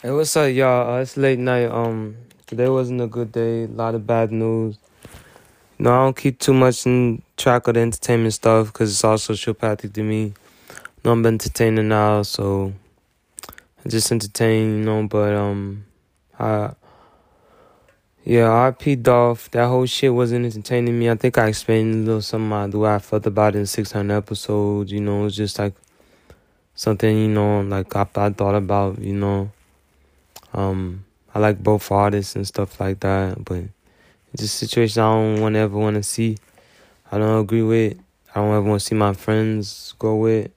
Hey, what's up, y'all? Uh, it's late night. Um, today wasn't a good day. A lot of bad news. You know, I don't keep too much in track of the entertainment stuff because it's all sociopathic to me. Know, I'm entertaining now, so I just entertain, you know. But um, I yeah, RP Dolph. That whole shit wasn't entertaining me. I think I explained a little something I, the way I felt about it in 600 episodes. You know, it's just like something, you know, like I, I thought about, you know. Um, I like both artists and stuff like that, but it's a situation I don't want ever want to see. I don't agree with. I don't ever want to see my friends go with.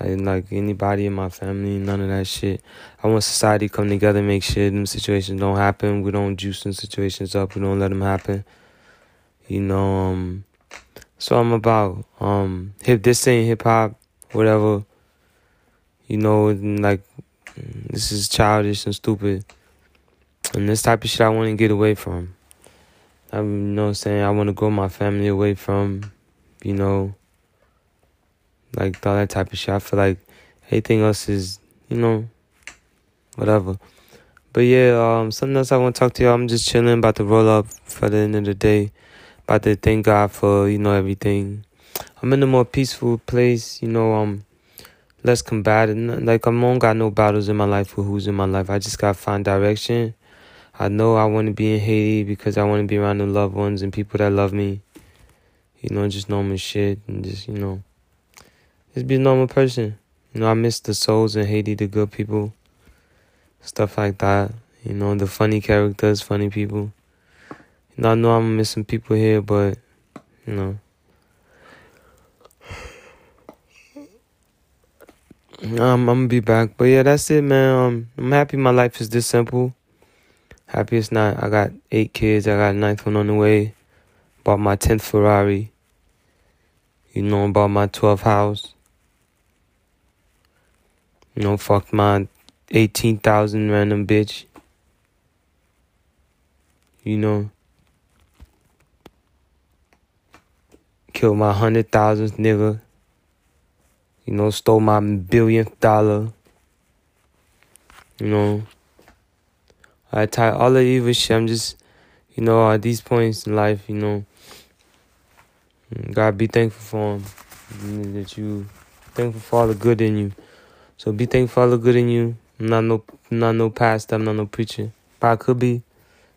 I didn't like anybody in my family, none of that shit. I want society come together, make sure them situations don't happen. We don't juice them situations up. We don't let them happen. You know, um, so I'm about. Um, hip. This ain't hip hop, whatever. You know, like this is childish and stupid. And this type of shit I want to get away from. I you know what I'm saying? I want to grow my family away from, you know, like all that type of shit. I feel like anything else is, you know, whatever. But yeah, um, something else I want to talk to y'all. I'm just chilling, about to roll up for the end of the day. About to thank God for, you know, everything. I'm in a more peaceful place, you know, um, less combative. Like I don't got no battles in my life who's in my life. I just gotta find direction. I know I want to be in Haiti because I want to be around the loved ones and people that love me. You know, just normal shit and just you know, just be a normal person. You know, I miss the souls in Haiti, the good people, stuff like that. You know, the funny characters, funny people. You know, I know I'm missing people here, but you know. Um, I'm gonna be back, but yeah, that's it, man. Um, I'm happy my life is this simple. Happy it's not. I got eight kids. I got a ninth one on the way. Bought my tenth Ferrari. You know, bought my twelfth house. You know, fucked my eighteen thousand random bitch. You know, killed my hundred thousandth nigga. You know, stole my billionth dollar. You know, I tie all the evil shit. I'm just, you know, at these points in life, you know, mm, God be thankful for him. That you thankful for all the good in you. So be thankful for all the good in you. I'm not no, I'm not no pastor. I'm not no preacher. But I could be.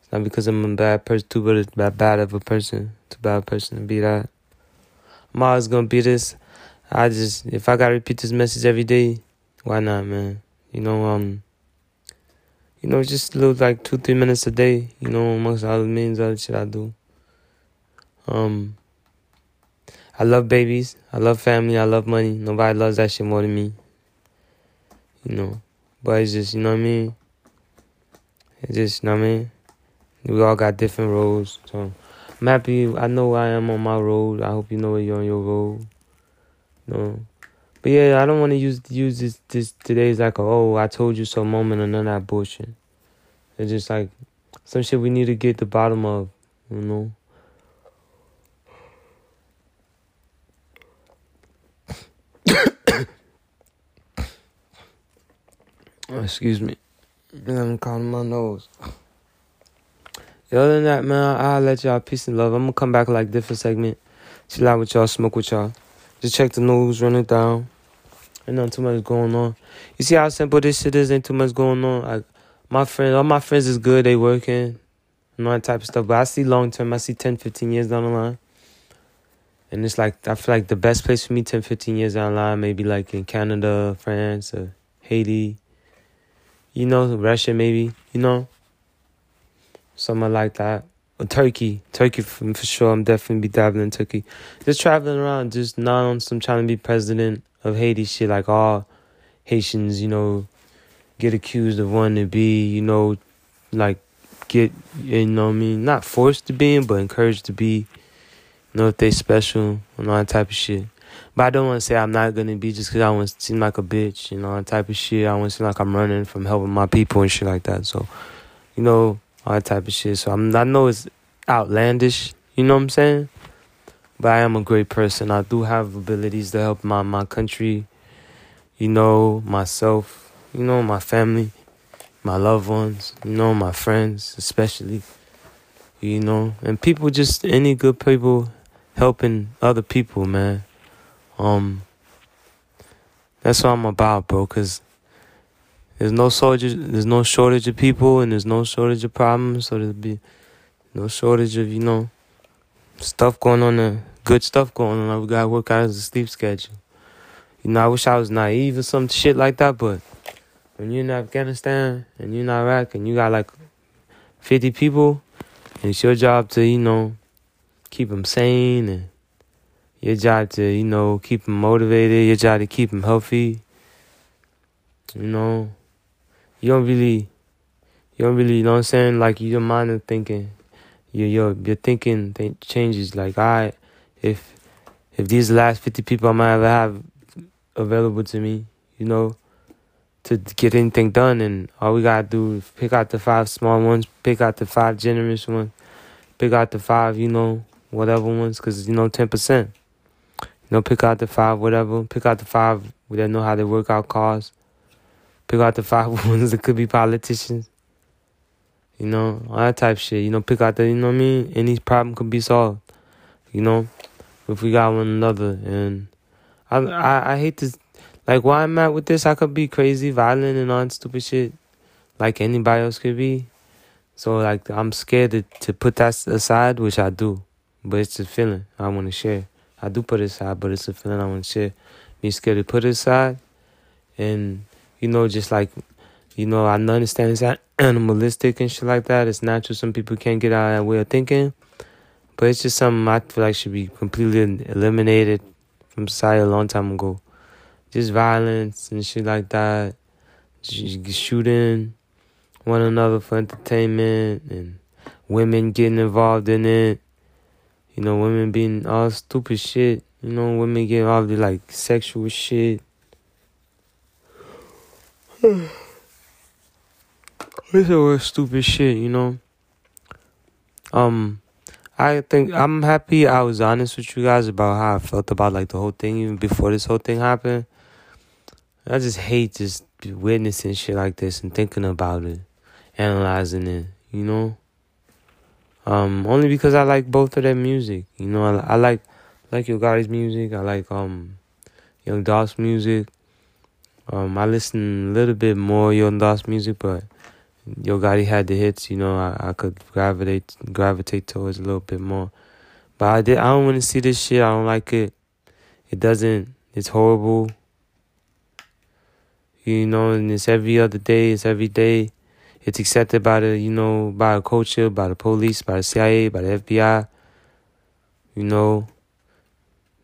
It's not because I'm a bad person, too but it's bad, bad of a person, too bad a person to be that. I'm always gonna be this. I just if I gotta repeat this message every day, why not, man? You know, um, you know, just a little like two, three minutes a day. You know, amongst all the millions other shit I do. Um, I love babies. I love family. I love money. Nobody loves that shit more than me. You know, but it's just you know what I mean. It's just you know what I mean. We all got different roads, so I'm happy. I know I am on my road. I hope you know where you're on your road. No. But yeah, I don't want to use use this this today as like a oh I told you so moment or none of that bullshit. It's just like some shit we need to get the bottom of, you know. excuse me. I'm calling my nose. Other than that, man, I'll let y'all peace and love. I'm gonna come back like different segment. Chill out with y'all, smoke with y'all. Just check the news, run it down. Ain't nothing too much going on. You see how simple this shit is? Ain't too much going on. Like my friends, all my friends is good. They working, and all that type of stuff. But I see long term. I see 10, 15 years down the line. And it's like I feel like the best place for me 10, 15 years down the line, maybe like in Canada, France, or Haiti. You know, Russia maybe. You know, somewhere like that. Turkey, Turkey for, for sure. I'm definitely be dabbling in Turkey. Just traveling around, just not on some trying to be president of Haiti shit. Like all Haitians, you know, get accused of wanting to be, you know, like get, you know, I mean, not forced to be but encouraged to be. You know, if they special and all that type of shit. But I don't want to say I'm not gonna be just because I want to seem like a bitch, you know, that type of shit. I want to seem like I'm running from helping my people and shit like that. So, you know, all that type of shit. So I'm, I know it's outlandish, you know what I'm saying? But I am a great person. I do have abilities to help my, my country, you know, myself, you know, my family. my loved ones, you know, my friends, especially, you know, and people just any good people helping other people, man. Um, that's what I'm about, bro. Cause there's no shortage, there's no shortage of people, and there's no shortage of problems. So there'll be no shortage of you know stuff going on, there, good stuff going on. We gotta work out as a sleep schedule. You know, I wish I was naive or some shit like that, but when you're in Afghanistan and you're in Iraq and you got like 50 people, and it's your job to you know keep them sane and your job to, you know, keep them motivated. Your job to keep them healthy. You know, you don't really, you don't really, you know what I'm saying? Like, your mind is thinking, your, your, your thinking th- changes. Like, I, if, if these last 50 people I might ever have available to me, you know, to get anything done, and all we gotta do is pick out the five small ones, pick out the five generous ones, pick out the five, you know, whatever ones, because, you know, 10%. You know, pick out the five, whatever. Pick out the five that know how to work out cars. Pick out the five ones that could be politicians. You know, all that type shit. You know, pick out the, you know what I mean? Any problem could be solved. You know, if we got one another. And I, I, I hate this. Like, why I'm at with this, I could be crazy, violent, and on stupid shit. Like anybody else could be. So, like, I'm scared to, to put that aside, which I do. But it's a feeling I want to share. I do put it aside, but it's a feeling I want to share. Me scared to put it aside, and you know, just like you know, I understand it's animalistic and shit like that. It's natural. Some people can't get out of that way of thinking, but it's just something I feel like should be completely eliminated from society a long time ago. Just violence and shit like that, just shooting one another for entertainment, and women getting involved in it you know, women being all stupid shit. You know, women getting all the like sexual shit. This is stupid shit, you know. Um, I think I'm happy I was honest with you guys about how I felt about like the whole thing even before this whole thing happened. I just hate just witnessing shit like this and thinking about it, analyzing it, you know. Um, only because I like both of their music. You know, I, I like like Yo Gotti's music. I like um Young Dolph's music. Um, I listen a little bit more Dolph's music, but Yo Gotti had the hits. You know, I, I could gravitate gravitate towards a little bit more. But I did. I don't want to see this shit. I don't like it. It doesn't. It's horrible. You know, and it's every other day. It's every day. It's accepted by the, you know, by a culture, by the police, by the CIA, by the FBI. You know,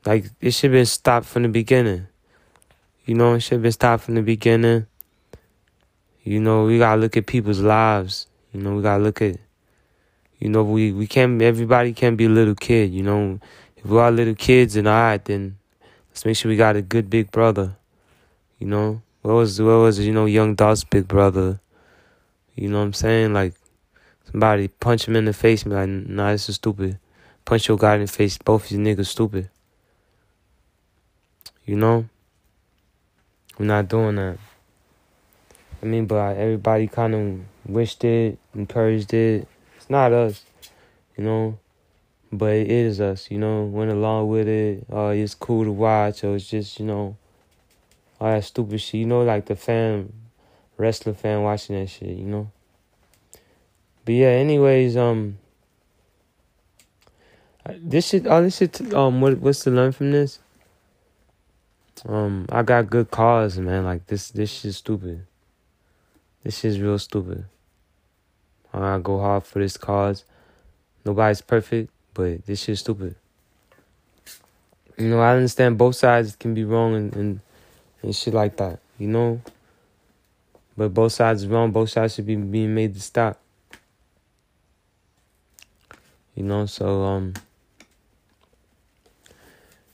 like it should have been stopped from the beginning. You know, it should have been stopped from the beginning. You know, we gotta look at people's lives. You know, we gotta look at, you know, we, we can't, everybody can't be a little kid, you know. If we are little kids and alright, then let's make sure we got a good big brother. You know, what was, what was, you know, Young Dolph's big brother? You know what I'm saying? Like somebody punch him in the face and be like, nah, this is stupid. Punch your guy in the face, both of niggas stupid. You know? We're not doing that. I mean, but everybody kind of wished it, encouraged it. It's not us, you know? But it is us, you know? Went along with it. Oh, it's cool to watch, or it's just, you know, all that stupid shit. You know, like the fan wrestler fan watching that shit, you know. But yeah, anyways, um, this shit, all this shit, um, what what's to learn from this? Um, I got good cause, man. Like this, this shit's stupid. This shit's real stupid. I gotta go hard for this cause. Nobody's perfect, but this shit's stupid. You know, I understand both sides can be wrong and, and, and shit like that. You know, but both sides wrong. Both sides should be being made to stop. You know, so um,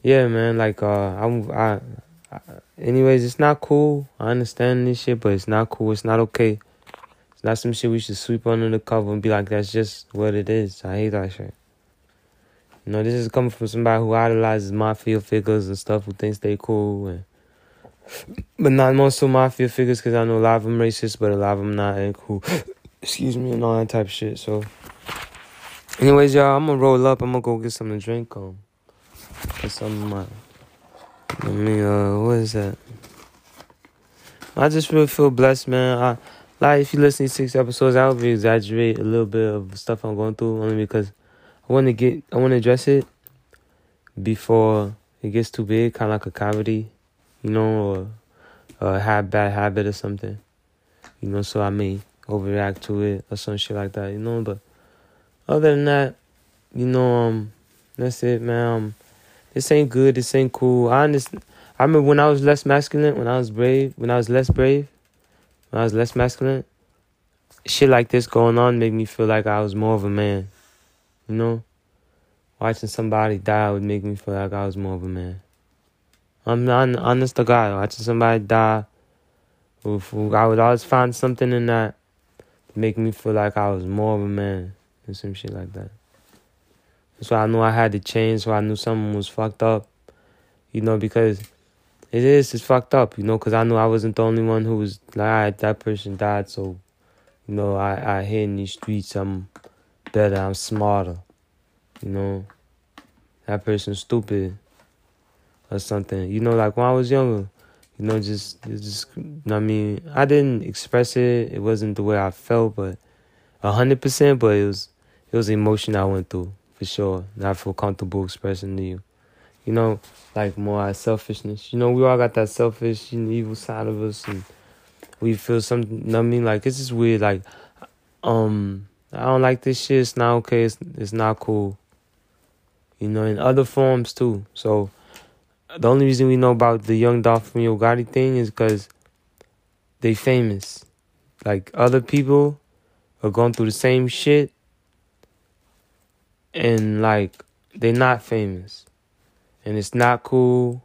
yeah, man. Like uh, I'm I, I. Anyways, it's not cool. I understand this shit, but it's not cool. It's not okay. It's not some shit we should sweep under the cover and be like, that's just what it is. I hate that shit. You know, this is coming from somebody who idolizes mafia figures and stuff, who thinks they cool and but not most of mafia figures because I know a lot of them racist, but a lot of them not cool. Excuse me and all that type of shit. So, anyways, y'all, I'm gonna roll up. I'm gonna go get something to drink. Um, get some my. I mean, uh, what is that? I just really feel blessed, man. I like if you listen to six episodes, I would exaggerate a little bit of stuff I'm going through only because I want to get, I want to address it before it gets too big, kind of like a cavity, you know, or a have bad habit or something, you know. So I may overreact to it or some shit like that, you know. But other than that, you know, um, that's it, man. Um, this ain't good. This ain't cool. I understand. I remember when I was less masculine, when I was brave, when I was less brave, when I was less masculine, shit like this going on made me feel like I was more of a man. You know? Watching somebody die would make me feel like I was more of a man. I'm not honest to God. Watching somebody die, I would always find something in that to make me feel like I was more of a man and some shit like that. So I knew I had to change. So I knew something was fucked up. You know, because it is. It's fucked up, you know, because I knew I wasn't the only one who was like, right, that person died, so, you know, I, I here in these streets, I'm better, I'm smarter, you know. That person's stupid or something. You know, like when I was younger, you know, just, just, you know I mean, I didn't express it. It wasn't the way I felt, but hundred percent, but it was, it was emotion I went through for sure. And I feel comfortable expressing to you you know, like more selfishness. You know, we all got that selfish, know, evil side of us, and we feel something. You know I mean, like it's just weird. Like, um, I don't like this shit. It's not okay. It's it's not cool. You know, in other forms too. So, the only reason we know about the Young Dolph from Yo Gotti thing is because they famous. Like other people are going through the same shit, and like they're not famous and it's not cool.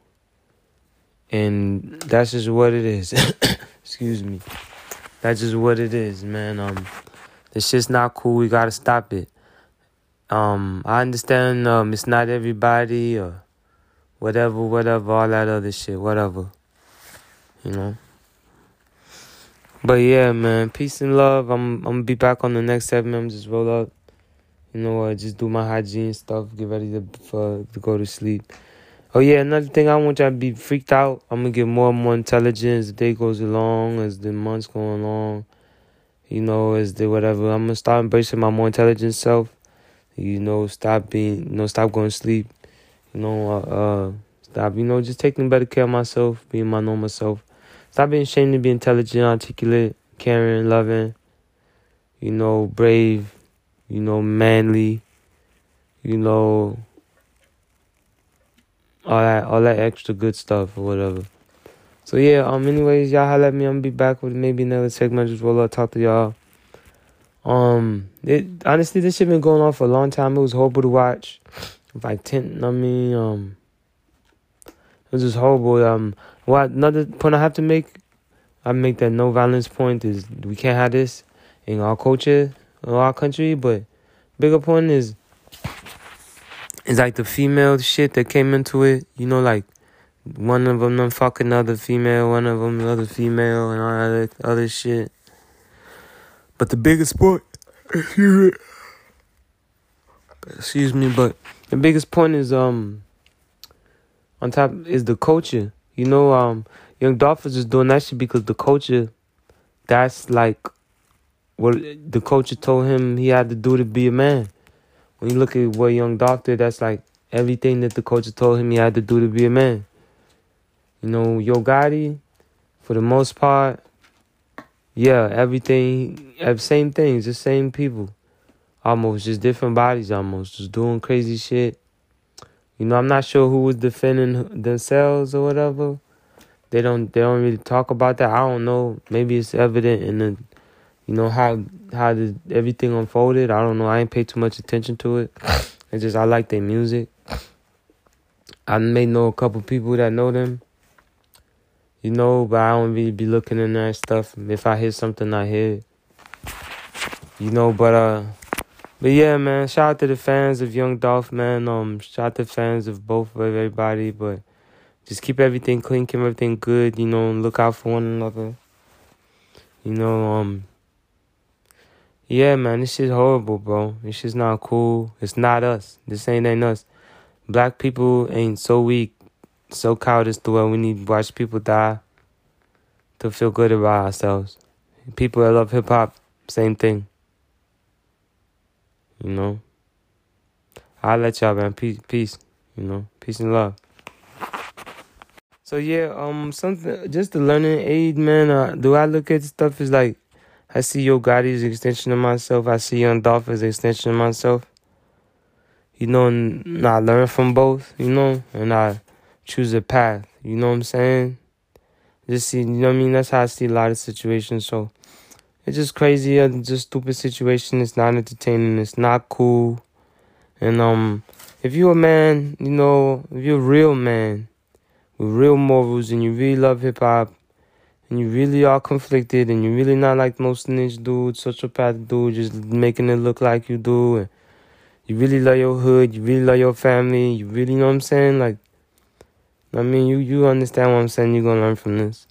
And that's just what it is. Excuse me. That's just what it is, man. Um, this shit's not cool. We gotta stop it. Um, I understand. Um, it's not everybody or whatever, whatever, all that other shit, whatever. You know. But yeah, man, peace and love. I'm I'm gonna be back on the next segment. I'm just roll up. You know what? Just do my hygiene stuff. Get ready to for to go to sleep. Oh yeah, another thing I want y'all to be freaked out. I'm gonna get more and more intelligent as the day goes along, as the months go along. You know, as the whatever. I'm gonna start embracing my more intelligent self. You know, stop being, you know, stop going to sleep. You know, uh, uh, stop, you know, just taking better care of myself, being my normal self. Stop being ashamed to be intelligent, articulate, caring, loving. You know, brave. You know, manly. You know all that all that extra good stuff or whatever. So yeah, um anyways, y'all holla at me, I'm gonna be back with maybe another segment, just roll up, talk to y'all. Um it honestly this shit been going on for a long time. It was horrible to watch. Like ten I mean, um it was just horrible. Um what another point I have to make I make that no violence point is we can't have this in our culture, our country, but bigger point is it's like the female shit that came into it. You know, like one of them, them fuck another female, one of them another female, and all that other shit. But the biggest point, excuse me, but the biggest point is um on top is the culture. You know, um, Young Dolph is doing that shit because the culture. That's like what the culture told him he had to do to be a man when you look at what Young Dolph, that's like everything that the coach told him he had to do to be a man. You know, Yo Gotti, for the most part, yeah, everything, same things, the same people, almost just different bodies, almost just doing crazy shit. You know, I'm not sure who was defending themselves or whatever. They don't, they don't really talk about that. I don't know. Maybe it's evident in the you know how how did everything unfolded. I don't know. I ain't pay too much attention to it. It's just I like their music. I may know a couple people that know them. You know, but I don't really be looking in that stuff. If I hear something, I hear. You know, but uh, but yeah, man. Shout out to the fans of Young Dolph, man. Um, shout out to fans of both of everybody, but just keep everything clean, keep everything good, you know, look out for one another. You know, um yeah, man, this shit's horrible, bro. This shit's not cool. It's not us. This ain't ain't us. Black people ain't so weak, so cowardice to where we need watch people die to feel good about ourselves. People that love hip hop, same thing. You know? I'll let y'all, man. Peace, peace. You know, peace and love. So yeah, um, something just the learning aid, man. Uh, do I look at stuff as like I see Yo Gotti's extension of myself. I see Young Dolph as extension of myself. You know, and I learn from both. You know, and I choose a path. You know what I'm saying? Just see, you know what I mean? That's how I see a lot of situations. So it's just crazy. It's just stupid situation. It's not entertaining. It's not cool. And um, if you're a man, you know, if you're a real man with real morals and you really love hip hop and you really are conflicted and you're really not like most snitch dude, sociopath dude, just making it look like you do. And you really love your hood. You really love your family. You really know what I'm saying? Like, I mean, you you understand what I'm saying. You're gonna learn from this,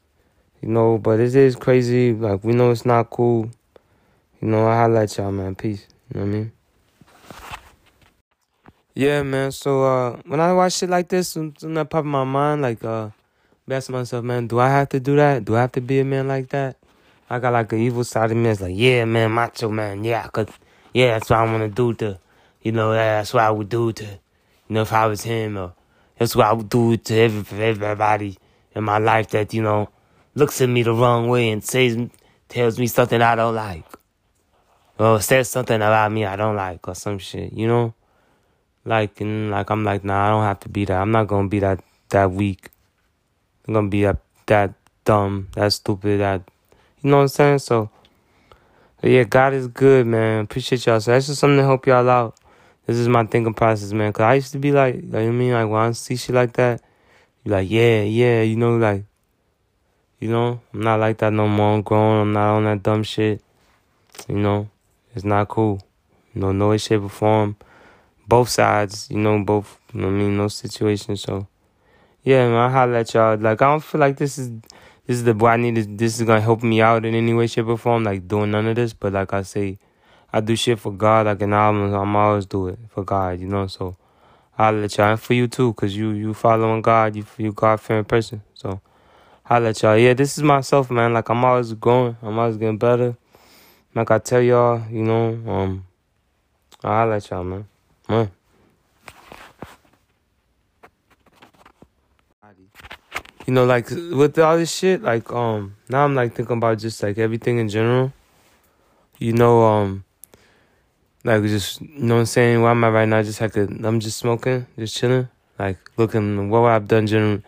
you know. But it is crazy. Like we know it's not cool. You know, I highlight y'all, man. Peace. You know what I mean? Yeah, man. So uh, when I watch shit like this, something that pop in my mind, like uh, ask myself, man, do I have to do that? Do I have to be a man like that? I got like an evil side of me. It's like, yeah, man, macho man, yeah, cause yeah, that's what I want to do to, you know, that's what I would do to, you know, if I was him, or that's what I would do to every, everybody in my life that you know looks at me the wrong way and says, tells me something I don't like, or says something about me I don't like, or some shit, you know. Like and like I'm like, nah, I don't have to be that. I'm not gonna be that that weak. I'm gonna be that that dumb, that stupid, that you know what I'm saying? So yeah, God is good, man. Appreciate y'all. So that's just something to help y'all out. This is my thinking process, man. Cause I used to be like, you know I mean, like when I see shit like that, you like, yeah, yeah, you know, like, you know, I'm not like that no more. I'm grown. I'm not on that dumb shit. You know, it's not cool. You know, no way, shape, or form both sides, you know, both, you know I mean, no situation. So, yeah, man, I holler at y'all. Like, I don't feel like this is, this is the, boy I need, this is gonna help me out in any way, shape, or form, like, doing none of this. But, like I say, I do shit for God, like an album, I'm always do it for God, you know, so I'll let y'all, and for you too, cause you, you following God, you, you God-fearing person, so I'll let y'all, yeah, this is myself, man, like, I'm always growing, I'm always getting better, like I tell y'all, you know, um, I'll let y'all, man. Ouais. You know, like with all this shit, like um, now I'm like thinking about just like everything in general. You know, um, like just you know what I'm saying. Where am I right now? Just like a, I'm just smoking, just chilling, like looking what I've done general,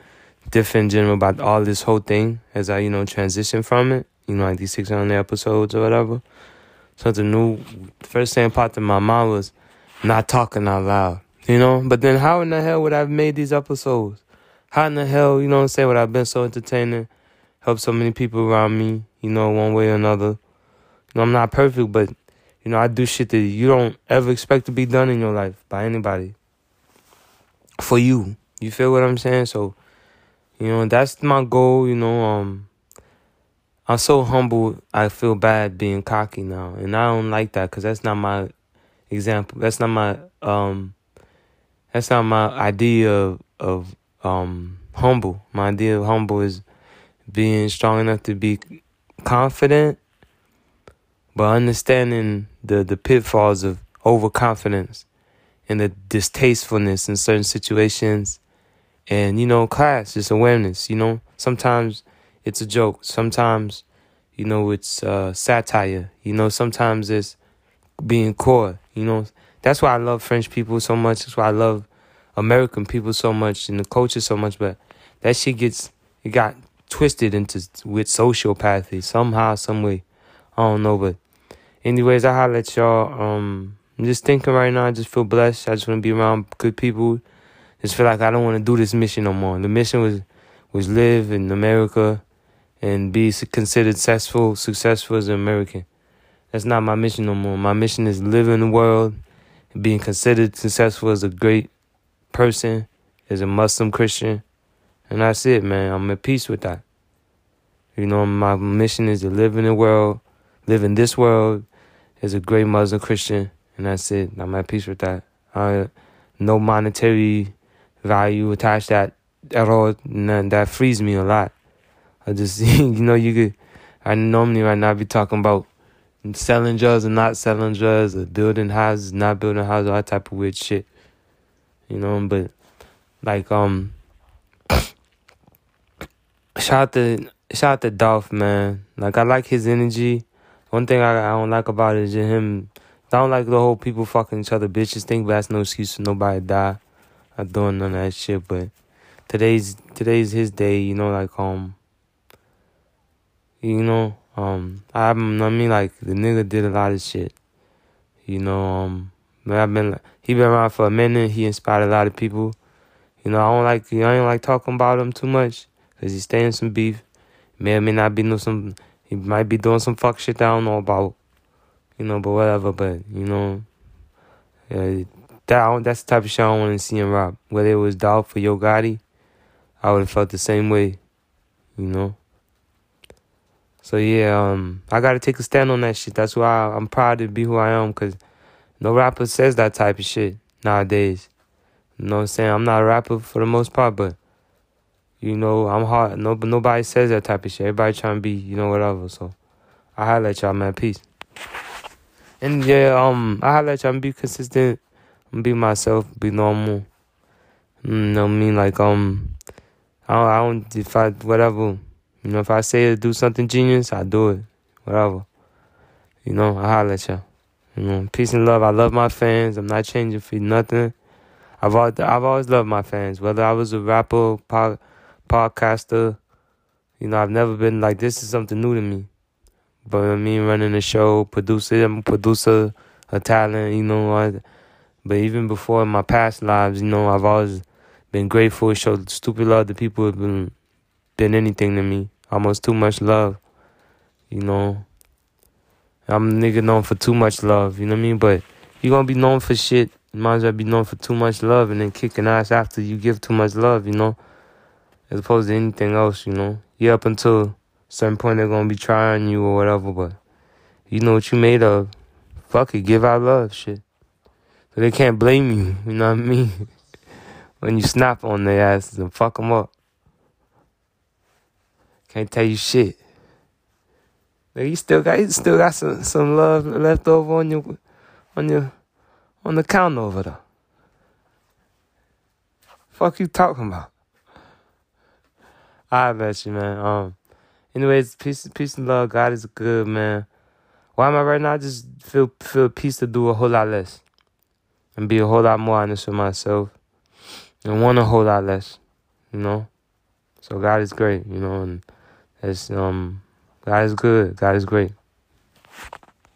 different general about all this whole thing as I you know transition from it. You know, like these 600 episodes or whatever. Something new. First thing popped in my mind was not talking out loud, you know? But then how in the hell would I have made these episodes? How in the hell, you know what I'm saying, would I have been so entertaining, helped so many people around me, you know, one way or another? You know, I'm not perfect, but, you know, I do shit that you don't ever expect to be done in your life by anybody. For you. You feel what I'm saying? So, you know, that's my goal, you know, um, I'm so humble. I feel bad being cocky now, and I don't like that because that's not my example. That's not my um that's not my idea of of um humble. My idea of humble is being strong enough to be confident but understanding the the pitfalls of overconfidence and the distastefulness in certain situations and you know class just awareness you know sometimes it's a joke sometimes you know it's uh satire you know sometimes it's being core. You know, that's why I love French people so much. That's why I love American people so much and the culture so much. But that shit gets it got twisted into with sociopathy somehow, some way. I don't know, but anyways, I at y'all. Um, I'm just thinking right now. I just feel blessed. I just want to be around good people. Just feel like I don't want to do this mission no more. The mission was was live in America and be considered successful, successful as an American. That's not my mission no more. My mission is living in the world, being considered successful as a great person, is a Muslim Christian, And that's it, man. I'm at peace with that. You know, my mission is to live in the world, live in this world as a great Muslim Christian, and that's it. I'm at peace with that. Uh, no monetary value attached that at all. And that frees me a lot. I just, you know, you could, I normally right now be talking about selling drugs and not selling drugs, or building houses, not building houses, all that type of weird shit. You know, but like um shout out to shout out to Dolph, man. Like I like his energy. One thing I, I don't like about it is him. I don't like the whole people fucking each other bitches thing, but that's no excuse for nobody to die. I'm doing none of that shit. But today's today's his day. You know, like um, you know, um, I I mean, like the nigga did a lot of shit. You know, um, I've been he been around for a minute. He inspired a lot of people. You know, I don't like I don't like talking about him too much because he's staying some beef. May or may not be no some. He might be doing some fuck shit that I don't know about. You know, but whatever. But you know, yeah, that that's the type of shit I want to see him rock. Whether it was Dolph for Yo Gotti, I would have felt the same way. You know. So yeah, um, I gotta take a stand on that shit. That's why I'm proud to be who I am, cause no rapper says that type of shit nowadays. You know what I'm saying? I'm not a rapper for the most part, but you know, I'm hard. No, nobody says that type of shit. Everybody trying to be, you know, whatever. So I highlight y'all, man. Peace. And yeah, um, I highlight y'all. Be consistent. Be myself. Be normal. You know what I mean? Like um, I don't, I don't if I whatever. You know, if I say to do something genius, I do it. Whatever. You know, I at y'all. You know, peace and love. I love my fans. I'm not changing for nothing. I've always, I've always loved my fans. Whether I was a rapper, pod, podcaster, you know, I've never been like this is something new to me. But mean, running a show, producer, I'm a producer, a talent, you know. I, but even before in my past lives, you know, I've always been grateful, showed stupid love to people who've been been anything to me almost too much love. You know, I'm a nigga known for too much love. You know what I mean? But you gonna be known for shit. You might as well be known for too much love and then kicking ass after you give too much love. You know, as opposed to anything else. You know, yeah, up until certain point they're gonna be trying you or whatever. But you know what you made of. Fuck it, give out love, shit. So they can't blame you. You know what I mean? when you snap on their asses and fuck them up. Can't tell you shit. You still got you still got some, some love left over on your on your on the counter over there. Fuck you talking about? I bet you, man. Um. Anyways, peace, peace and love. God is good, man. Why am I right now? I just feel feel peace to do a whole lot less, and be a whole lot more honest with myself, and want a whole lot less. You know. So God is great, you know, and it's um God is good. God is great.